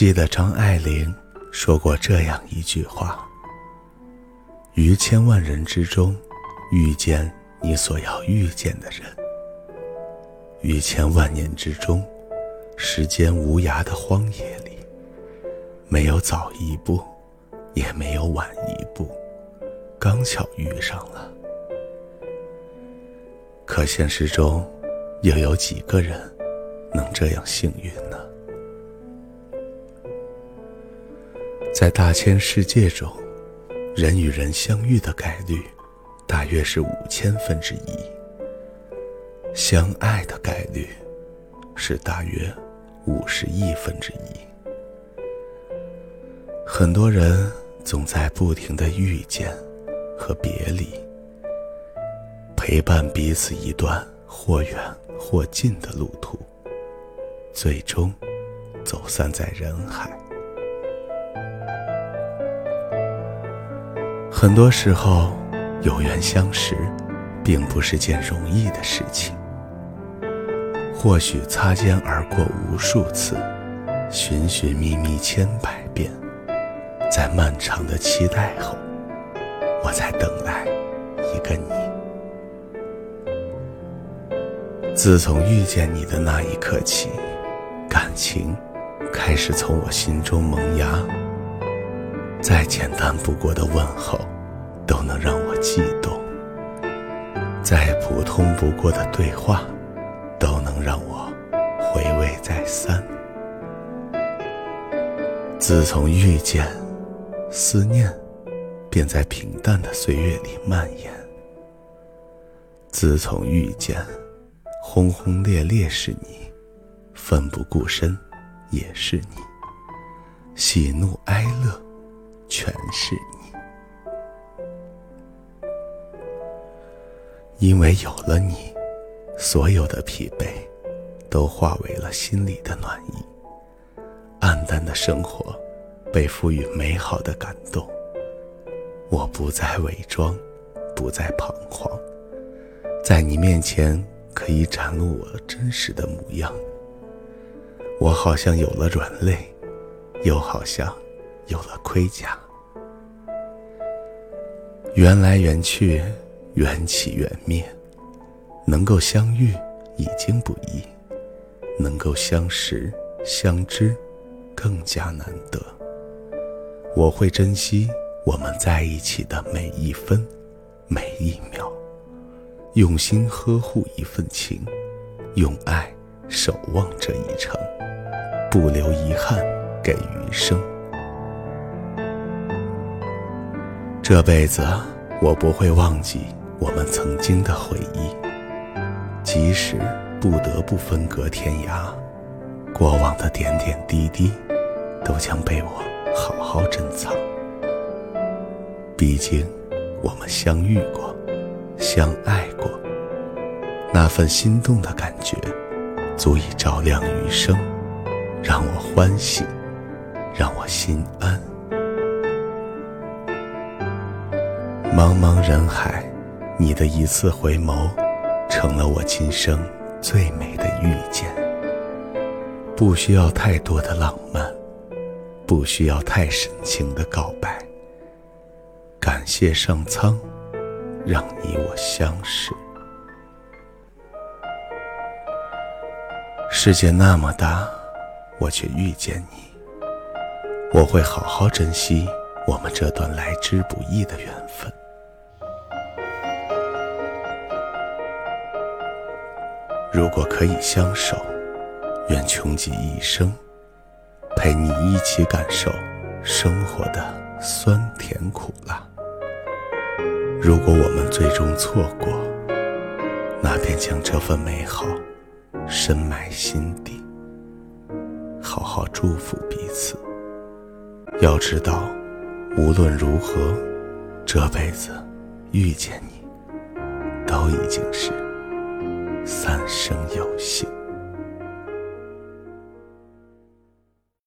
记得张爱玲说过这样一句话：“于千万人之中，遇见你所要遇见的人；于千万年之中，时间无涯的荒野里，没有早一步，也没有晚一步，刚巧遇上了。可现实中，又有几个人能这样幸运呢？”在大千世界中，人与人相遇的概率大约是五千分之一，相爱的概率是大约五十亿分之一。很多人总在不停的遇见和别离，陪伴彼此一段或远或近的路途，最终走散在人海。很多时候，有缘相识，并不是件容易的事情。或许擦肩而过无数次，寻寻觅觅千百遍，在漫长的期待后，我在等来一个你。自从遇见你的那一刻起，感情开始从我心中萌芽。再简单不过的问候，都能让我悸动；再普通不过的对话，都能让我回味再三。自从遇见，思念便在平淡的岁月里蔓延。自从遇见，轰轰烈烈是你，奋不顾身也是你，喜怒哀乐。全是你，因为有了你，所有的疲惫都化为了心里的暖意。暗淡的生活被赋予美好的感动。我不再伪装，不再彷徨，在你面前可以展露我真实的模样。我好像有了软肋，又好像……有了盔甲，缘来缘去，缘起缘灭，能够相遇已经不易，能够相识相知更加难得。我会珍惜我们在一起的每一分每一秒，用心呵护一份情，用爱守望这一程，不留遗憾给余生。这辈子，我不会忘记我们曾经的回忆。即使不得不分隔天涯，过往的点点滴滴，都将被我好好珍藏。毕竟，我们相遇过，相爱过，那份心动的感觉，足以照亮余生，让我欢喜，让我心安。茫茫人海，你的一次回眸，成了我今生最美的遇见。不需要太多的浪漫，不需要太深情的告白。感谢上苍，让你我相识。世界那么大，我却遇见你。我会好好珍惜我们这段来之不易的缘分。如果可以相守，愿穷极一生，陪你一起感受生活的酸甜苦辣。如果我们最终错过，那便将这份美好深埋心底，好好祝福彼此。要知道，无论如何，这辈子遇见你，都已经是。三生有幸。